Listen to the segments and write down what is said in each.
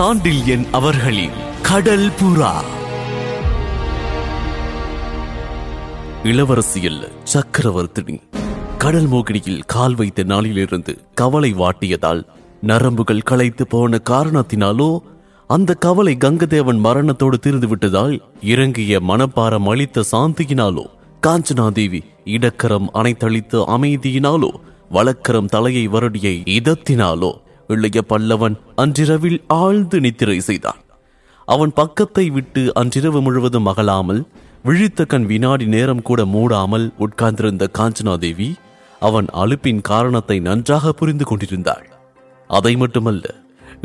சாண்டில்யன் அவர்களின் கடல் புறா. இளவரசியல்ல சக்கரவர்த்தினி கடல் மோகினியில் கால் வைத்த நாளிலிருந்து கவலை வாட்டியதால் நரம்புகள் களைத்து போன காரணத்தினாலோ அந்த கவலை கங்கதேவன் மரணத்தோடு தீர்ந்து விட்டதால் இறங்கிய மனப்பாரம் அளித்த சாந்தியினாலோ காஞ்சனாதேவி இடக்கரம் அணைத்தளித்த அமைதியினாலோ வழக்கரம் தலையை வருடிய இதத்தினாலோ இளைய பல்லவன் அன்றிரவில் ஆழ்ந்து நித்திரை செய்தான். அவன் பக்கத்தை விட்டு அன்றிரவு முழுவதும் அகலாமல் விழித்த கண் வினாடி நேரம் கூட மூடாமல் உட்கார்ந்திருந்த காஞ்சனாதேவி அவன் அழுப்பின் காரணத்தை நன்றாக புரிந்து கொண்டிருந்தாள். அதை மட்டுமல்ல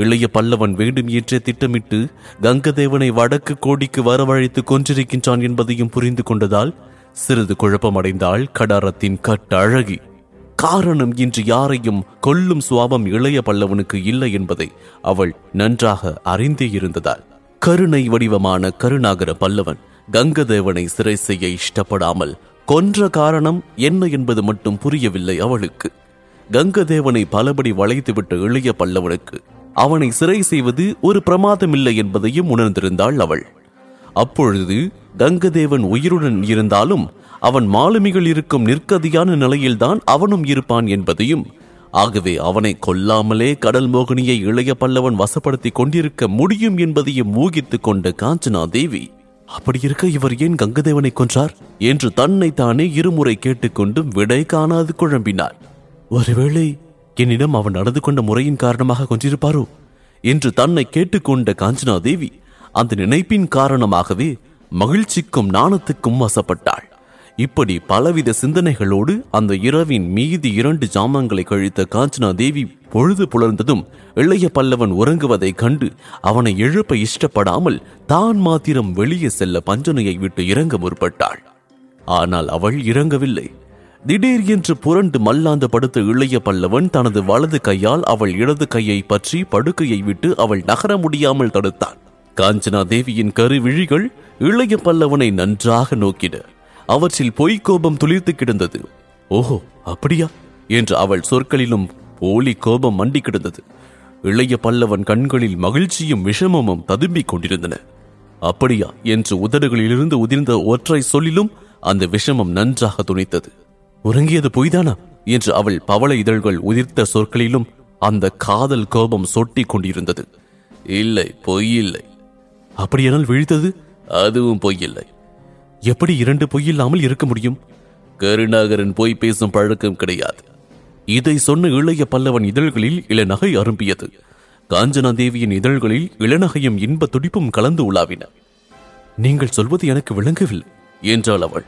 இளைய பல்லவன் வேண்டும் என்றே திட்டமிட்டு கங்கதேவனை வடக்கு கோடிக்கு வரவழைத்து கொன்றிருக்கின்றான் என்பதையும் புரிந்து கொண்டதால் சிறிது குழப்பமடைந்தாள் கடாரத்தின் கட்டழகி. காரணம் இன்று யாரையும் கொல்லும் சுவாபம் இளைய பல்லவனுக்கு இல்லை என்பதை அவள் நன்றாக அறிந்தே இருந்ததால். கருணை வடிவமான கருணாகர பல்லவன் கங்கதேவனை சிறை செய்ய இஷ்டப்படாமல் கொன்ற காரணம் என்ன என்பது மட்டும் புரியவில்லை அவளுக்கு. கங்கதேவனை பலபடி வளைத்துவிட்ட இளைய பல்லவனுக்கு அவனை சிறை செய்வது ஒரு பிரமாதமில்லை என்பதையும் உணர்ந்திருந்தாள் அவள். அப்பொழுது கங்கதேவன் உயிருடன் இருந்தாலும் அவன் மாலுமிகள் இருக்கும் நிற்கதியான நிலையில்தான் அவனும் இருப்பான் என்பதையும் ஆகவே அவனை கொல்லாமலே கடல் மோகினியை இளைய பல்லவன் வசப்படுத்தி கொண்டிருக்க முடியும் என்பதையும் ஊகித்துக் கொண்ட காஞ்சனா தேவி அப்படி இருக்க இவர் ஏன் கங்கதேவனை கொன்றார்? என்று தன்னை தானே இருமுறை கேட்டுக்கொண்டும் விடை காணாது குழம்பினார் ஒருவேளை என்னிடம் அவன் நடந்து கொண்ட முறையின் காரணமாக கொன்றிருப்பாரோ? என்று தன்னை கேட்டுக்கொண்ட காஞ்சனா தேவி அந்த நினைப்பின் காரணமாகவே மகிழ்ச்சிக்கும் நாணத்துக்கும் வசப்பட்டாள். இப்படி பலவித சிந்தனைகளோடு அந்த இரவின் மீதி இரண்டு ஜாமங்களை கழித்த காஞ்சனா தேவி பொழுது புலர்ந்ததும் இளைய பல்லவன் உறங்குவதைக் கண்டு அவனை எழுப்ப இஷ்டப்படாமல் தான் மாத்திரம் வெளியே செல்ல பஞ்சனையை விட்டு இறங்க முற்பட்டாள். ஆனால் அவள் இறங்கவில்லை. திடீர் என்று புரண்டு மல்லாந்து படுத்த இளைய பல்லவன் தனது வலது கையால் அவள் இடது கையை பற்றி படுக்கையை விட்டு அவள் நகர முடியாமல் தடுத்தான். காஞ்சனா தேவியின் கருவிழிகள் இளைய பல்லவனை நன்றாக நோக்கின. அவற்றில் பொய்க்கோபம் துளிர்த்து கிடந்தது. ஓஹோ அப்படியா? என்று அவள் சொற்களிலும் போலி கோபம் மண்டி கிடந்தது. இளைய பல்லவன் கண்களில் மகிழ்ச்சியும் விஷமமும் ததும்பிக் கொண்டிருந்தன. அப்படியா? என்று உதடுகளிலிருந்து உதிர்ந்த ஒற்றை சொல்லிலும் அந்த விஷமம் நன்றாக துணித்தது. உறங்கியது பொய்தானா? என்று அவள் பவள இதழ்கள் உதிர்த்த சொற்களிலும் அந்த காதல் கோபம் சொட்டிக் கொண்டிருந்தது. இல்லை பொய் இல்லை. அப்படியானால் விழித்தது? அதுவும் பொய் இல்லை. எப்படி இரண்டு பொய் இல்லாமல் இருக்க முடியும்? கருணாகரன் பொய் பேசும் பழக்கம் கிடையாது. இதை சொன்ன இளைய பல்லவன் இதழ்களில் இளநகை அரும்பியது. காஞ்சனா தேவியின் இதழ்களில் இளநகையும் இன்ப துடிப்பும் கலந்து உலாவின. நீங்கள் சொல்வது எனக்கு விளங்கவில்லை. என்றாள் அவள்.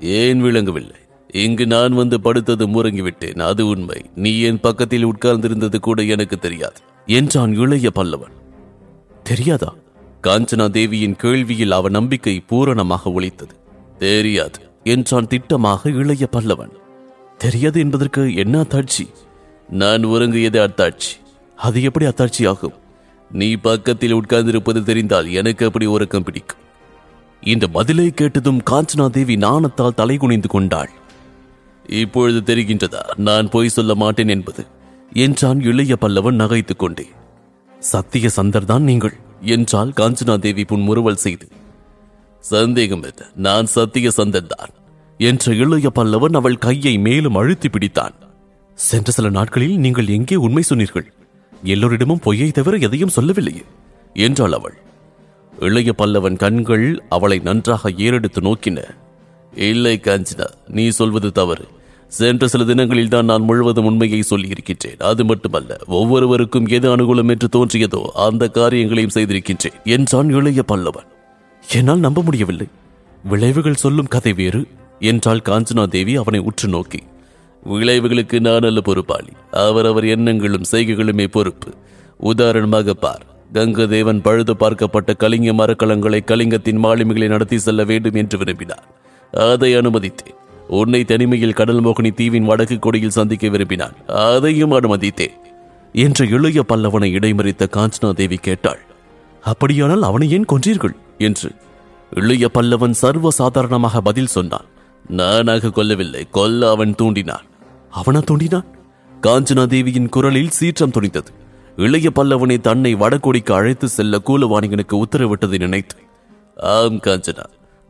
ஏன் விளங்கவில்லை? இங்கு நான் வந்து படுத்தது முறங்கிவிட்டேன். அது உண்மை. நீ என் பக்கத்தில் உட்கார்ந்திருந்தது கூட எனக்கு தெரியாது. என்றான் இளைய பல்லவன். தெரியாதா? காஞ்சனா தேவியின் கேள்வியில் அவன் நம்பிக்கை பூரணமாக ஒழித்தது. தெரியாது என்றான் திட்டமாக இளைய பல்லவன். தெரியாது என்பதற்கு என்ன அத்தாட்சி? நான் உறங்கியது அத்தாட்சி. அது எப்படி அத்தாட்சி ஆகும் நீ பக்கத்தில் உட்கார்ந்திருப்பது தெரிந்தால் எனக்கு அப்படி உறக்கம் பிடிக்கும்? இந்த பதிலை கேட்டதும் காஞ்சனா தேவி நாணத்தால் தலைகுனிந்து கொண்டாள். இப்பொழுது தெரிகின்றதா? நான் பொய் சொல்ல மாட்டேன் என்பது? என்றான் இளைய பல்லவன் நகைத்துக் கொண்டே. சத்திய சந்தர்தான் நீங்கள். என்றால் காஞ்சனா தேவி புன்முறுவல் செய்து சந்தேகம் நான் சத்திய சந்தன் தான் என்ற இளைய பல்லவன் அவள் கையை மேலும் அழுத்தி பிடித்தான். சென்ற சில நாட்களில் நீங்கள் எங்கே உண்மை சொன்னீர்கள்? எல்லோரிடமும் பொய்யை தவிர எதையும் சொல்லவில்லையே என்றாள் அவள். இளைய பல்லவன் கண்கள் அவளை நன்றாக ஏறெடுத்து நோக்கின இல்லை காஞ்சனா நீ சொல்வது தவறு. சென்ற சில தினங்களில் தான் நான் முழுவதும் உண்மையை சொல்லியிருக்கின்றேன். அது மட்டுமல்ல ஒவ்வொருவருக்கும் எது அனுகூலம் என்று தோன்றியதோ அந்த காரியங்களையும் செய்திருக்கின்றேன். என்றான் இளைய பல்லவன். என்னால் நம்ப முடியவில்லை. விளைவுகள் சொல்லும் கதை வேறு. என்றாள் காஞ்சனா தேவி அவனை உற்று நோக்கி. விளைவுகளுக்கு நான் அல்ல பொறுப்பாளி. அவரவர் எண்ணங்களும் செய்கைகளுமே பொறுப்பு. உதாரணமாக பார். கங்கதேவன் பழுது பார்க்கப்பட்ட கலிங்க மரக்கலங்களை கலிங்கத்தின் மாலுமிகளை நடத்தி செல்ல வேண்டும் என்று விரும்பினார். அதை அனுமதித்தேன். உன்னை தனிமையில் கடல் மோகினி தீவின் வடக்கு கொடியில் சந்திக்க விரும்பினான். அதையும் அனுமதித்தேன். என்று இளைய பல்லவனை இடைமறித்த காஞ்சனா தேவி கேட்டாள். அப்படியானால் அவனை ஏன் கொன்றீர்கள்? என்று. இளைய பல்லவன் சர்வ சாதாரணமாக பதில் சொன்னான். நானாக கொல்லவில்லை. கொல்ல அவன் தூண்டினான். அவனா தூண்டினான்? காஞ்சனா தேவியின் குரலில் சீற்றம் துணித்தது இளைய பல்லவனை தன்னை வடகொடிக்கு அழைத்து செல்ல கூலவாணிகனுக்கு உத்தரவிட்டதை நினைத்து ஆம் காஞ்சனா.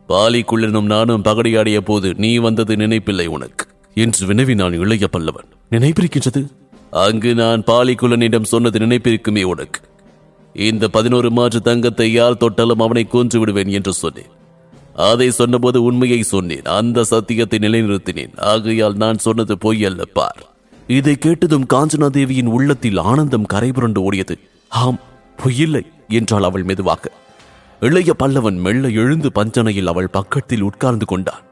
பாலிக்குள்ளனும் நானும் பகடியாடிய போது நீ வந்தது நினைப்பில்லை உனக்கு. என்று வினவினான் இளைய பல்லவன். நினைப்பிருக்கின்றது. அங்கு நான் பாலிக்குள்ளனிடம் சொன்னது நினைப்பிருக்குமே உனக்கு. இந்த பதினோரு மாற்று தங்கத்தை யார் தொட்டாலும் அவனை கொன்று விடுவேன் என்று சொன்னேன். அதை சொன்னபோது உண்மையை சொன்னேன். அந்த சத்தியத்தை நிலைநிறுத்தினேன். ஆகையால் நான் சொன்னது பொய் அல்ல பார். இதை கேட்டதும் காஞ்சனா தேவியின் உள்ளத்தில் ஆனந்தம் கரைபுரண்டு ஓடியது. ஆம் பொய்யில்லை என்றாள் அவள் மெதுவாக. இளைய பல்லவன் மெல்ல எழுந்து பஞ்சனையில் அவள் பக்கத்தில் உட்கார்ந்து கொண்டான்.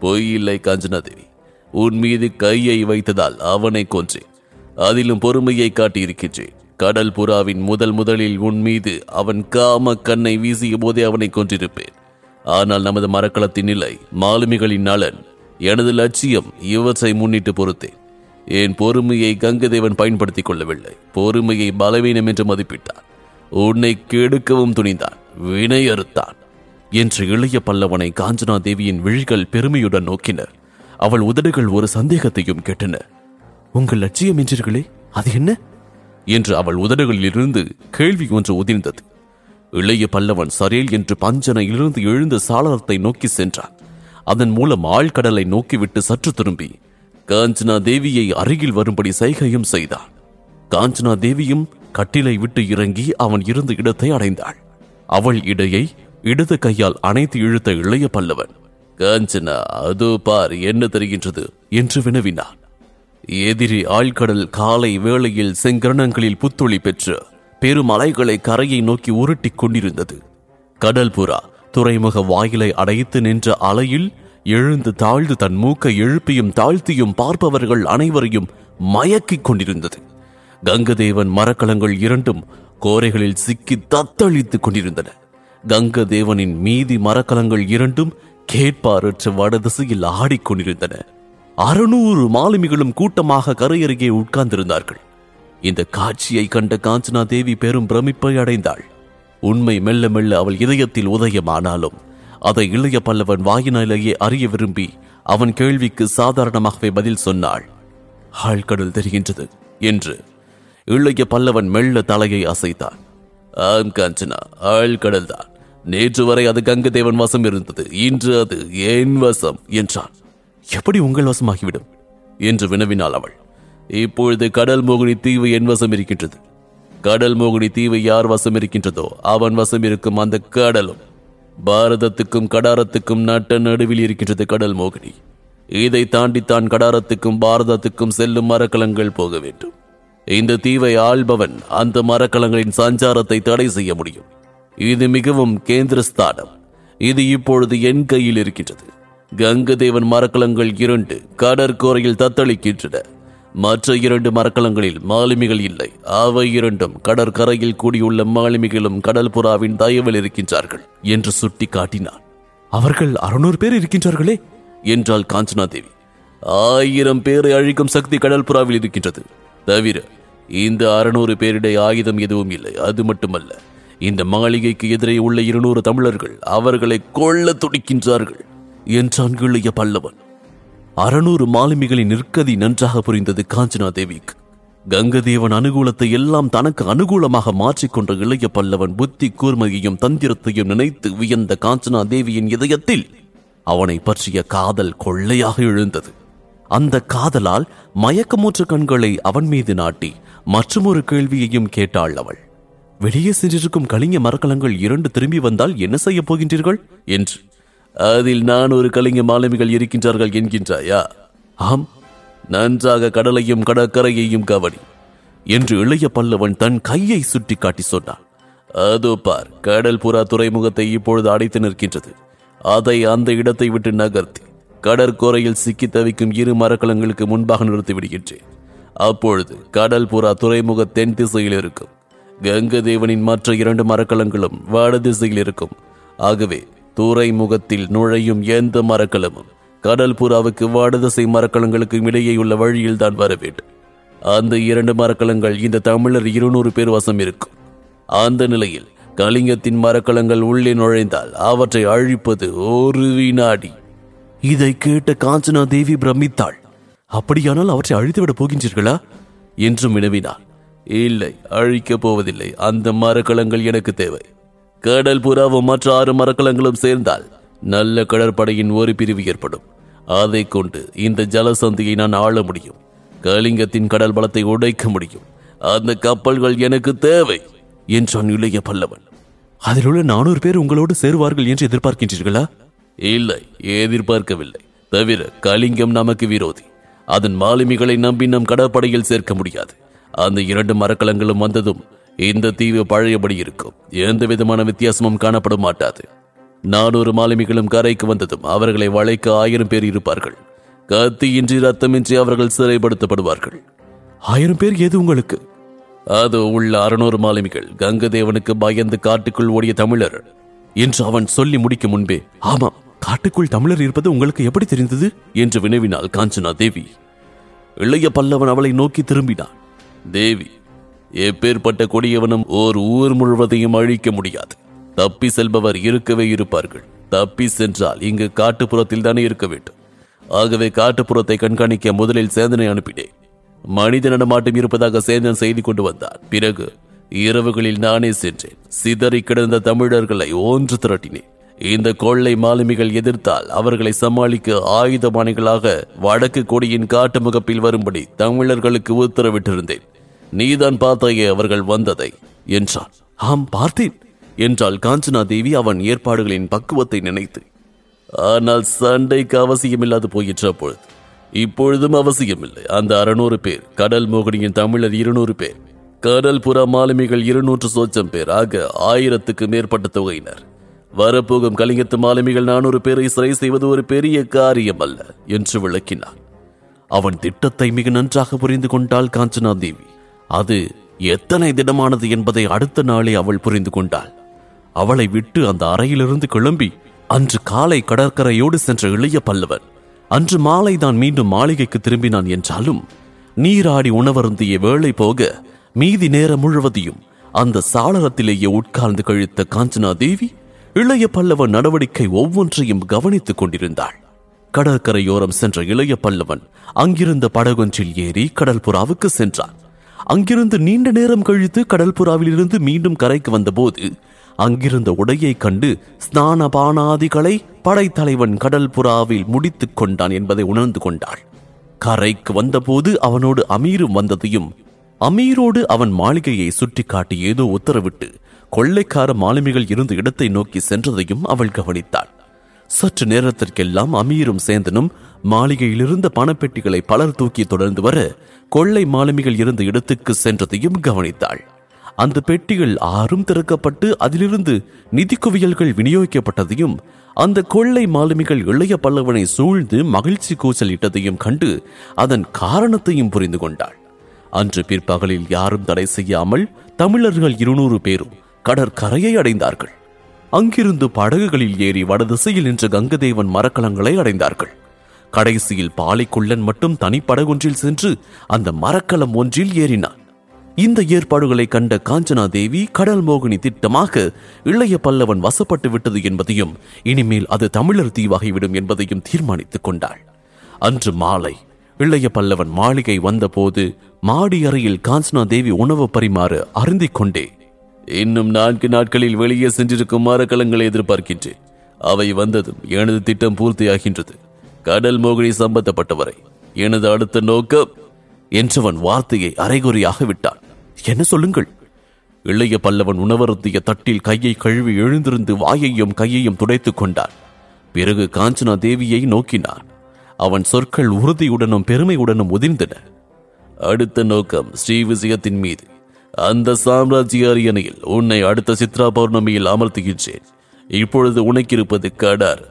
பொய் காஞ்சனா தேவி உன் மீது கையை வைத்ததால் அவனை கொன்றேன். அதிலும் பொறுமையை காட்டியிருக்கின்றேன். கடல் புறாவின் முதல் முதலில் உன் மீது அவன் காம கண்ணை வீசிய போதே அவனை கொன்றிருப்பேன். ஆனால் நமது மரக்களத்தின் நிலை மாலுமிகளின் நலன் எனது லட்சியம் இவற்றை முன்னிட்டு பொறுத்தேன். என் பொறுமையை கங்கதேவன் பயன்படுத்திக் கொள்ளவில்லை. பொறுமையை பலவீனம் என்று மதிப்பிட்டான். உன்னை கெடுக்கவும் துணிந்தான். வினை அறுத்தான். என்று இளைய பல்லவனை காஞ்சனா தேவியின் விழிகள் பெருமையுடன் நோக்கினர் அவள் உதடுகள் ஒரு சந்தேகத்தையும் கேட்டன. உங்கள் லட்சியம் என்றீர்களே அது என்ன? என்று அவள் உதடுகளிலிருந்து கேள்வி ஒன்று உதிர்ந்தது. இளைய பல்லவன் சரேல் என்று பஞ்சனையிலிருந்து எழுந்த சாளரத்தை நோக்கி சென்றான். அதன் மூலம் ஆழ்கடலை நோக்கிவிட்டு சற்று திரும்பி காஞ்சனா தேவியை அருகில் வரும்படி சைகையும் செய்தான். காஞ்சனா தேவியும் கட்டிலை விட்டு இறங்கி அவன் இருந்த இடத்தை அடைந்தாள். அவள் இடையை இடது கையால் அணைத்து இழுத்த இளைய பல்லவன் காஞ்சனா அது பார் என்ன தெரிகின்றது? என்று வினவினான். எதிரி ஆழ்கடல் காலை வேளையில் செங்கிரணங்களில் புத்துளி பெற்று பெருமலைகளை கரையை நோக்கி உருட்டிக் கொண்டிருந்தது. கடல் புறா துறைமுக வாயிலை அடைத்து நின்ற அலையில் எழுந்து தாழ்ந்து தன் மூக்கை எழுப்பியும் தாழ்த்தியும் பார்ப்பவர்கள் அனைவரையும் மயக்கிக் கொண்டிருந்தது. கங்கதேவன் மரக்கலங்கள் இரண்டும் கோரைகளில் சிக்கி தத்தளித்துக் கொண்டிருந்தன. கங்கதேவனின் மீதி மரக்கலங்கள் இரண்டும் கேட்பாரற்ற வடதிசையில் ஆடிக்கொண்டிருந்தன அறுநூறு மாலுமிகளும் கூட்டமாக கரையருகே உட்கார்ந்திருந்தார்கள். இந்த காட்சியை கண்ட காஞ்சனா தேவி பெரும் பிரமிப்பை அடைந்தாள். உண்மை மெல்ல மெல்ல அவள் இதயத்தில் உதயமானாலும் அதை இளைய பல்லவன் வாயினாலேயே அறிய விரும்பி அவன் கேள்விக்கு சாதாரணமாகவே பதில் சொன்னாள். ஆழ்கடல் தெரிகின்றது என்று இளைய பல்லவன் மெல்ல தலையை அசைத்தான். ஆம் காஞ்சனா ஆழ்கடல் தான் நேற்று வரை அது கங்கதேவன் வசம் இருந்தது. இன்று அது என் வசம் என்றான். எப்படி உங்கள் வசமாகிவிடும்? என்று வினவினாள் அவள். இப்பொழுது கடல் மோகினி தீவு என் வசம் இருக்கின்றது. கடல் மோகினி தீவு யார் வசம் இருக்கின்றதோ அவன் வசம் இருக்கும் அந்த கடலும். பாரதத்துக்கும் கடாரத்துக்கும் நட்ட நடுவில் இருக்கின்றது கடல் மோகினி. இதை தாண்டித்தான் கடாரத்துக்கும் பாரதத்துக்கும் செல்லும் மரக்கலங்கள் போக வேண்டும். இந்த தீவை ஆள்பவன் அந்த மரக்கலங்களின் சஞ்சாரத்தை தடை செய்ய முடியும். இது மிகவும் கேந்திரஸ்தானம். இது இப்பொழுது என் கையில் இருக்கின்றது. கங்கதேவன் மரக்கலங்கள் இரண்டு கடற்கோரையில் தத்தளிக்கின்றன. மற்ற இரண்டு மரக்கலங்களில் மாலுமிகள் இல்லை. அவை இரண்டும் கடற்கரையில் கூடியுள்ள மாலுமிகளும் கடல் புறாவின் தயவில் இருக்கின்றார்கள் என்று சுட்டி காட்டினான் அவர்கள் அறுநூறு பேர் இருக்கின்றார்களே? என்றாள் காஞ்சனா தேவி. ஆயிரம் பேரை அழிக்கும் சக்தி கடல் புறாவில் இருக்கின்றது. தவிர இந்த அறுநூறு பேரிடையே ஆயுதம் எதுவும் இல்லை. அது மட்டுமல்ல இந்த மாளிகைக்கு எதிரே உள்ள இருநூறு தமிழர்கள் அவர்களை கொல்ல துடிக்கின்றார்கள் என்றான் கிளைய பல்லவன். அறநூறு மாலுமிகளின் நிற்கதி நன்றாக புரிந்தது காஞ்சனா தேவிக்கு. கங்கதேவன் அனுகூலத்தை எல்லாம் தனக்கு அனுகூலமாக மாற்றிக்கொண்ட இளைய பல்லவன் புத்தி கூர்மையையும் தந்திரத்தையும் நினைத்து வியந்த காஞ்சனா தேவியின் இதயத்தில் அவனை பற்றிய காதல் கொள்ளையாக எழுந்தது. அந்த காதலால் மயக்கமூற்ற கண்களை அவன் மீது நாட்டி மற்றொரு கேள்வியையும் கேட்டாள் அவள். வெளியே சென்றிருக்கும் கலிங்க மரக்கலங்கள் இரண்டு திரும்பி வந்தால் என்ன செய்யப் போகின்றீர்கள்? என்று. அதில் நான் ஒரு கலிங்க மாலுமிகள் இருக்கின்றார்கள் என்கின்றாயா? ஆம் நன்றாக கடலையும் கடற்கரையையும் கவனி என்று இளைய பல்லவன் தன் கையை சுட்டி காட்டி சொன்னான். அதோ பார் கடல் புறா துறைமுகத்தை இப்பொழுது அடைத்து நிற்கின்றது. அதை அந்த இடத்தை விட்டு நகர்த்தி கடற்கோரையில் சிக்கி தவிக்கும் இரு மரக்கலங்களுக்கு முன்பாக நிறுத்திவிடுகின்றேன். அப்பொழுது கடல் புறா துறைமுக தென் திசையில் இருக்கும். கங்கதேவனின் மற்ற இரண்டு மரக்கலங்களும் வட திசையில் இருக்கும். ஆகவே துறைமுகத்தில் நுழையும் எந்த மரக்கலமும் கடல் புறாவுக்கு வடதிசை மரக்கலங்களுக்கும் இடையேயுள்ள வழியில் தான் வர வேண்டும். அந்த இரண்டு மரக்கலங்கள் இந்த தமிழர் இருநூறு பேர் வசம் இருக்கும். அந்த நிலையில் கலிங்கத்தின் மரக்கலங்கள் உள்ளே நுழைந்தால் அவற்றை அழிப்பது ஒரு வினாடி. இதை கேட்ட காஞ்சனா தேவி பிரமித்தாள். அப்படியானால் அவற்றை அழித்துவிடப் போகின்றீர்களா? என்றும் வினவினாள் இல்லை அழிக்கப் போவதில்லை. அந்த மரக்கலங்கள் எனக்கு தேவை. கடல் புறாவும் மற்ற ஆறு மரக்கலங்களும் சேர்ந்தால் நல்ல கடற்படையின் ஒரு பிரிவு ஏற்படும். அதை கொண்டு இந்த ஜலசந்தியை நான் ஆள முடியும். கலிங்கத்தின் கடல் பலத்தை உடைக்க முடியும். அந்த கப்பல்கள் எனக்கு தேவை என்றான் இளைய பல்லவன். அதில் உள்ள நானூறு பேர் உங்களோடு சேருவார்கள் என்று எதிர்பார்க்கின்றீர்களா? இல்லை எதிர்பார்க்கவில்லை. தவிர கலிங்கம் நமக்கு விரோதி. அதன் மாலுமிகளை நம்பி நம் கடற்படையில் சேர்க்க முடியாது. அந்த இரண்டு மரக்கலங்களும் வந்ததும் இந்த தீவு பழையபடி இருக்கும். எந்த விதமான வித்தியாசமும் காணப்பட மாட்டாது. நானூறு மாலுமிகளும் கரைக்கு வந்ததும் அவர்களை வளைக்க ஆயிரம் பேர் இருப்பார்கள். கத்தியின்றி ரத்தமின்றி அவர்கள் சிறைப்படுத்தப்படுவார்கள். ஆயிரம் பேர் எது உங்களுக்கு? அது உள்ள அறுநூறு மாலுமிகள். கங்கதேவனுக்கு பயந்து காட்டுக்குள் ஓடிய தமிழர் என்று அவன் சொல்லி முடிக்கும் முன்பே ஆமாம் காட்டுக்குள் தமிழர் இருப்பது உங்களுக்கு எப்படி தெரிந்தது? என்று வினவினாள் காஞ்சனா தேவி. இளைய பல்லவன் அவளை நோக்கி திரும்பினான். தேவி எப்பேற்பட்ட கொடியவனும் ஓர் ஊர் முழுவதையும் அழிக்க முடியாது. தப்பி செல்பவர் இருக்கவே இருப்பார்கள். தப்பி சென்றால் இங்கு காட்டுப்புறத்தில் தானே இருக்க வேண்டும். ஆகவே காட்டுப்புறத்தை கண்காணிக்க முதலில் சேந்தனை அனுப்பினேன். மனித நடமாட்டம் இருப்பதாக சேந்தன் செய்தி கொண்டு வந்தான். பிறகு இரவுகளில் நானே சென்றேன். சிதறி கிடந்த தமிழர்களை ஒன்று திரட்டினேன். இந்த கொள்ளை மாலுமிகள் எதிர்த்தால் அவர்களை சமாளிக்க ஆயுதபாணிகளாக வடக்கு கொடியின் காட்டு முகப்பில் வரும்படி தமிழர்களுக்கு உத்தரவிட்டிருந்தேன். நீதான் பார்த்தாயே அவர்கள் வந்ததை என்றான். ஆம் பார்த்தேன் என்றால் காஞ்சனா தேவி அவன் ஏற்பாடுகளின் பக்குவத்தை நினைத்து. ஆனால் சண்டைக்கு அவசியமில்லாது போயிற்று அப்பொழுது. இப்பொழுதும் அவசியமில்லை. அந்த அறுநூறு பேர் கடல் மோகனியின் தமிழர் இருநூறு பேர் கடல்புற மாலுமிகள் இருநூற்று சோச்சம் பேர் ஆக ஆயிரத்துக்கு மேற்பட்ட தொகையினர். வரப்போகும் கலிங்கத்து மாலுமிகள் நானூறு பேரை சிறை செய்வது ஒரு பெரிய காரியம் அல்ல என்று விளக்கினார் அவன் திட்டத்தை மிக நன்றாக புரிந்து கொண்டாள் காஞ்சனா தேவி. அது எத்தனை திடமானது என்பதை அடுத்த நாளே அவள் புரிந்து கொண்டாள். அவளை விட்டு அந்த அறையிலிருந்து கிளம்பி அன்று காலை கடற்கரையோடு சென்ற இளைய பல்லவன் அன்று மாலை தான் மீண்டும் மாளிகைக்கு திரும்பினான் என்றாலும் நீராடி உணவருந்திய வேளை போக மீதி நேரம் முழுவதையும் அந்த சாளரத்திலேயே உட்கார்ந்து கழித்த காஞ்சனா தேவி இளைய பல்லவ நடவடிக்கை ஒவ்வொன்றையும் கவனித்துக் கொண்டிருந்தாள். கடற்கரையோரம் சென்ற இளைய பல்லவன் அங்கிருந்த படகொன்றில் ஏறி கடல்புறாவுக்கு சென்றான். அங்கிருந்து நீண்ட நேரம் கழித்து கடல்புறாவிலிருந்து மீண்டும் கரைக்கு வந்தபோது அங்கிருந்த உடையை கண்டு ஸ்நான பானாதிகளை படைத்தலைவன் கடல்புறாவில் முடித்துக் கொண்டான் என்பதை உணர்ந்து கொண்டாள். கரைக்கு வந்தபோது அவனோடு அமீரும் வந்ததையும் அமீரோடு அவன் மாளிகையை சுட்டிக்காட்டி ஏதோ உத்தரவிட்டு கொள்ளைக்கார மாலுமிகள் இருந்த இடத்தை நோக்கி சென்றதையும் அவள் கவனித்தாள். சற்று நேரத்திற்கெல்லாம் அமீரும் சேந்தனும் மாளிகையிலிருந்த பணப்பெட்டிகளை பலர் தூக்கி தொடர்ந்து வர கொள்ளை மாலுமிகள் இருந்த இடத்துக்கு சென்றதையும் கவனித்தாள். அந்த பெட்டிகள் ஆறும் திறக்கப்பட்டு அதிலிருந்து நிதி குவியல்கள் விநியோகிக்கப்பட்டதையும் அந்த கொள்ளை மாலுமிகள் இளைய பல்லவனை சூழ்ந்து மகிழ்ச்சி கூச்சலிட்டதையும் கண்டு அதன் காரணத்தையும் புரிந்து கொண்டாள். அன்று பிற்பகலில் யாரும் தடை செய்யாமல் தமிழர்கள் இருநூறு பேரும் கடற்கரையை அடைந்தார்கள். அங்கிருந்து படகுகளில் ஏறி வடதிசையில் நின்ற கங்கதேவன் மரக்கலங்களை அடைந்தார்கள். கடைசியில் பாலைக்குள்ளன் மட்டும் தனிப்படகொன்றில் சென்று அந்த மரக்கலம் ஒன்றில் ஏறினான். இந்த ஏற்பாடுகளை கண்ட காஞ்சனா தேவி கடல் மோகினி திட்டமாக இளைய பல்லவன் வசப்பட்டு விட்டது என்பதையும் இனிமேல் அது தமிழர் தீவாகிவிடும் என்பதையும் தீர்மானித்துக் கொண்டாள். அன்று மாலை இளைய பல்லவன் மாளிகை வந்தபோது மாடி அறையில் காஞ்சனா தேவி உணவு பரிமாறு அருந்திக் கொண்டே இன்னும் நான்கு நாட்களில் வெளியே சென்றிருக்கும் மரக்கலங்களை எதிர்பார்க்கின்றேன். அவை வந்ததும் எனது திட்டம் பூர்த்தியாகின்றது. கடல் மோகினி சம்பந்தப்பட்டவரை எனது அடுத்த நோக்கம் என்றவன் வார்த்தையை அரைகுறையாக விட்டான். என்ன சொல்லுங்கள்? இளைய பல்லவன் உணவருந்திய தட்டில் கையை கழுவி எழுந்திருந்து வாயையும் கையையும் துடைத்துக் கொண்டான். பிறகு காஞ்சனா தேவியை நோக்கினான். அவன் சொற்கள் உறுதியுடனும் பெருமையுடனும் உதிர்ந்தன. அடுத்த நோக்கம் ஸ்ரீ விஜயத்தின் மீது. அந்த சாம்ராஜ்ய அரியணையில் உன்னை அடுத்த சித்ரா பௌர்ணமியில் அமர்த்துகின்றேன். இப்பொழுது உனக்கிருப்பது கடார்.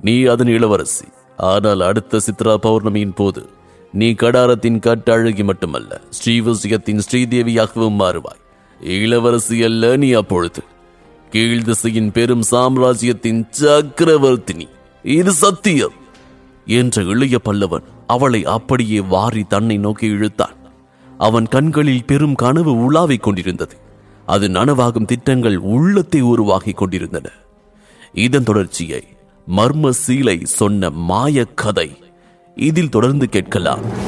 நீ அதன் இளவரசி. ஆனால் அடுத்த சித்ரா பௌர்ணமியின் போது நீ கடாரத்தின் கட்டழகி மட்டுமல்ல ஸ்ரீவிஜயத்தின் ஸ்ரீதேவியாகவும் மாறுவாய். இளவரசி அல்ல நீ அப்பொழுது. கீழ் திசையின் பெரும் சாம்ராஜ்யத்தின் சக்கரவர்த்தினி. இது சத்தியம். என்ற இளைய பல்லவன் அவளை அப்படியே வாரி தன்னை நோக்கி இழுத்தான். அவன் கண்களில் பெரும் கனவு உலாவிக் கொண்டிருந்தது. அது நனவாகும் திட்டங்கள் உள்ளத்தை உருவாகிக் கொண்டிருந்தன. இதன் தொடர்ச்சியை மர்ம சீலை சொன்ன மாய கதை இதில் தொடர்ந்து கேட்கலாம்.